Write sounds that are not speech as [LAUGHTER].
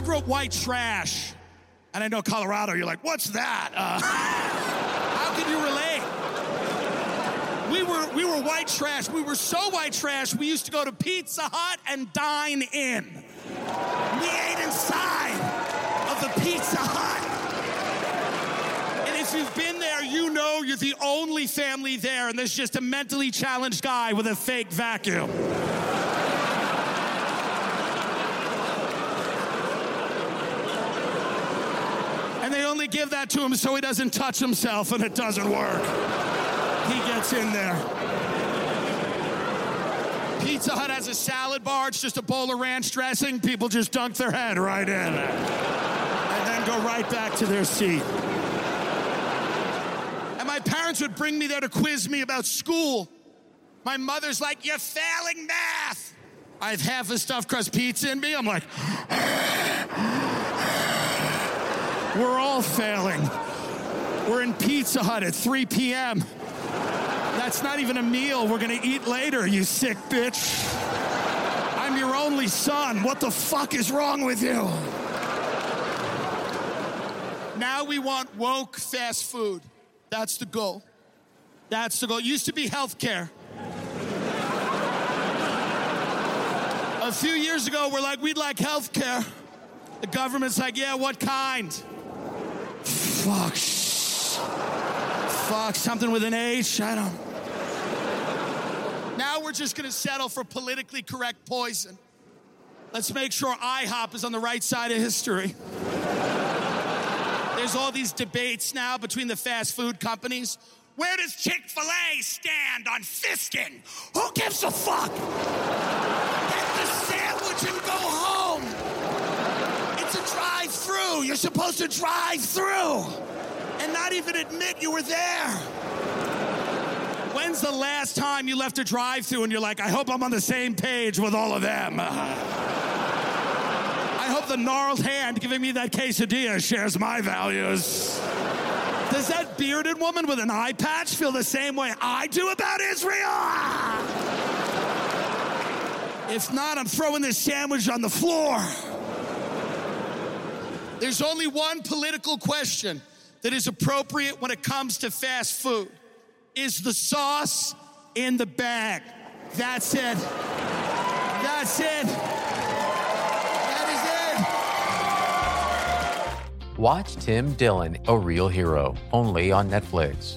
grew up white trash. And I know Colorado, you're like, what's that? Uh, [LAUGHS] how can you relate? We were, we were white trash. We were so white trash, we used to go to Pizza Hut and dine in. We ate inside of the Pizza Hut. And if you've been there, you know you're the only family there, and there's just a mentally challenged guy with a fake vacuum. And they only give that to him so he doesn't touch himself and it doesn't work. He gets in there. Pizza Hut has a salad bar, it's just a bowl of ranch dressing. People just dunk their head right in and then go right back to their seat. And my parents would bring me there to quiz me about school. My mother's like, You're failing math. I have half a stuffed crust pizza in me. I'm like, all failing. We're in Pizza Hut at 3 p.m. That's not even a meal we're gonna eat later, you sick bitch. I'm your only son. What the fuck is wrong with you? Now we want woke fast food. That's the goal. That's the goal. It used to be healthcare. A few years ago, we're like, we'd like healthcare. The government's like, yeah, what kind? Fuck. Fuck, something with an H. I don't. Now we're just gonna settle for politically correct poison. Let's make sure IHOP is on the right side of history. There's all these debates now between the fast food companies. Where does Chick fil A stand on fisting? Who gives a fuck? You're supposed to drive through and not even admit you were there. When's the last time you left a drive through and you're like, I hope I'm on the same page with all of them? [LAUGHS] I hope the gnarled hand giving me that quesadilla shares my values. Does that bearded woman with an eye patch feel the same way I do about Israel? If not, I'm throwing this sandwich on the floor. There's only one political question that is appropriate when it comes to fast food. Is the sauce in the bag? That's it. That's it. That is it. Watch Tim Dillon, A Real Hero, only on Netflix.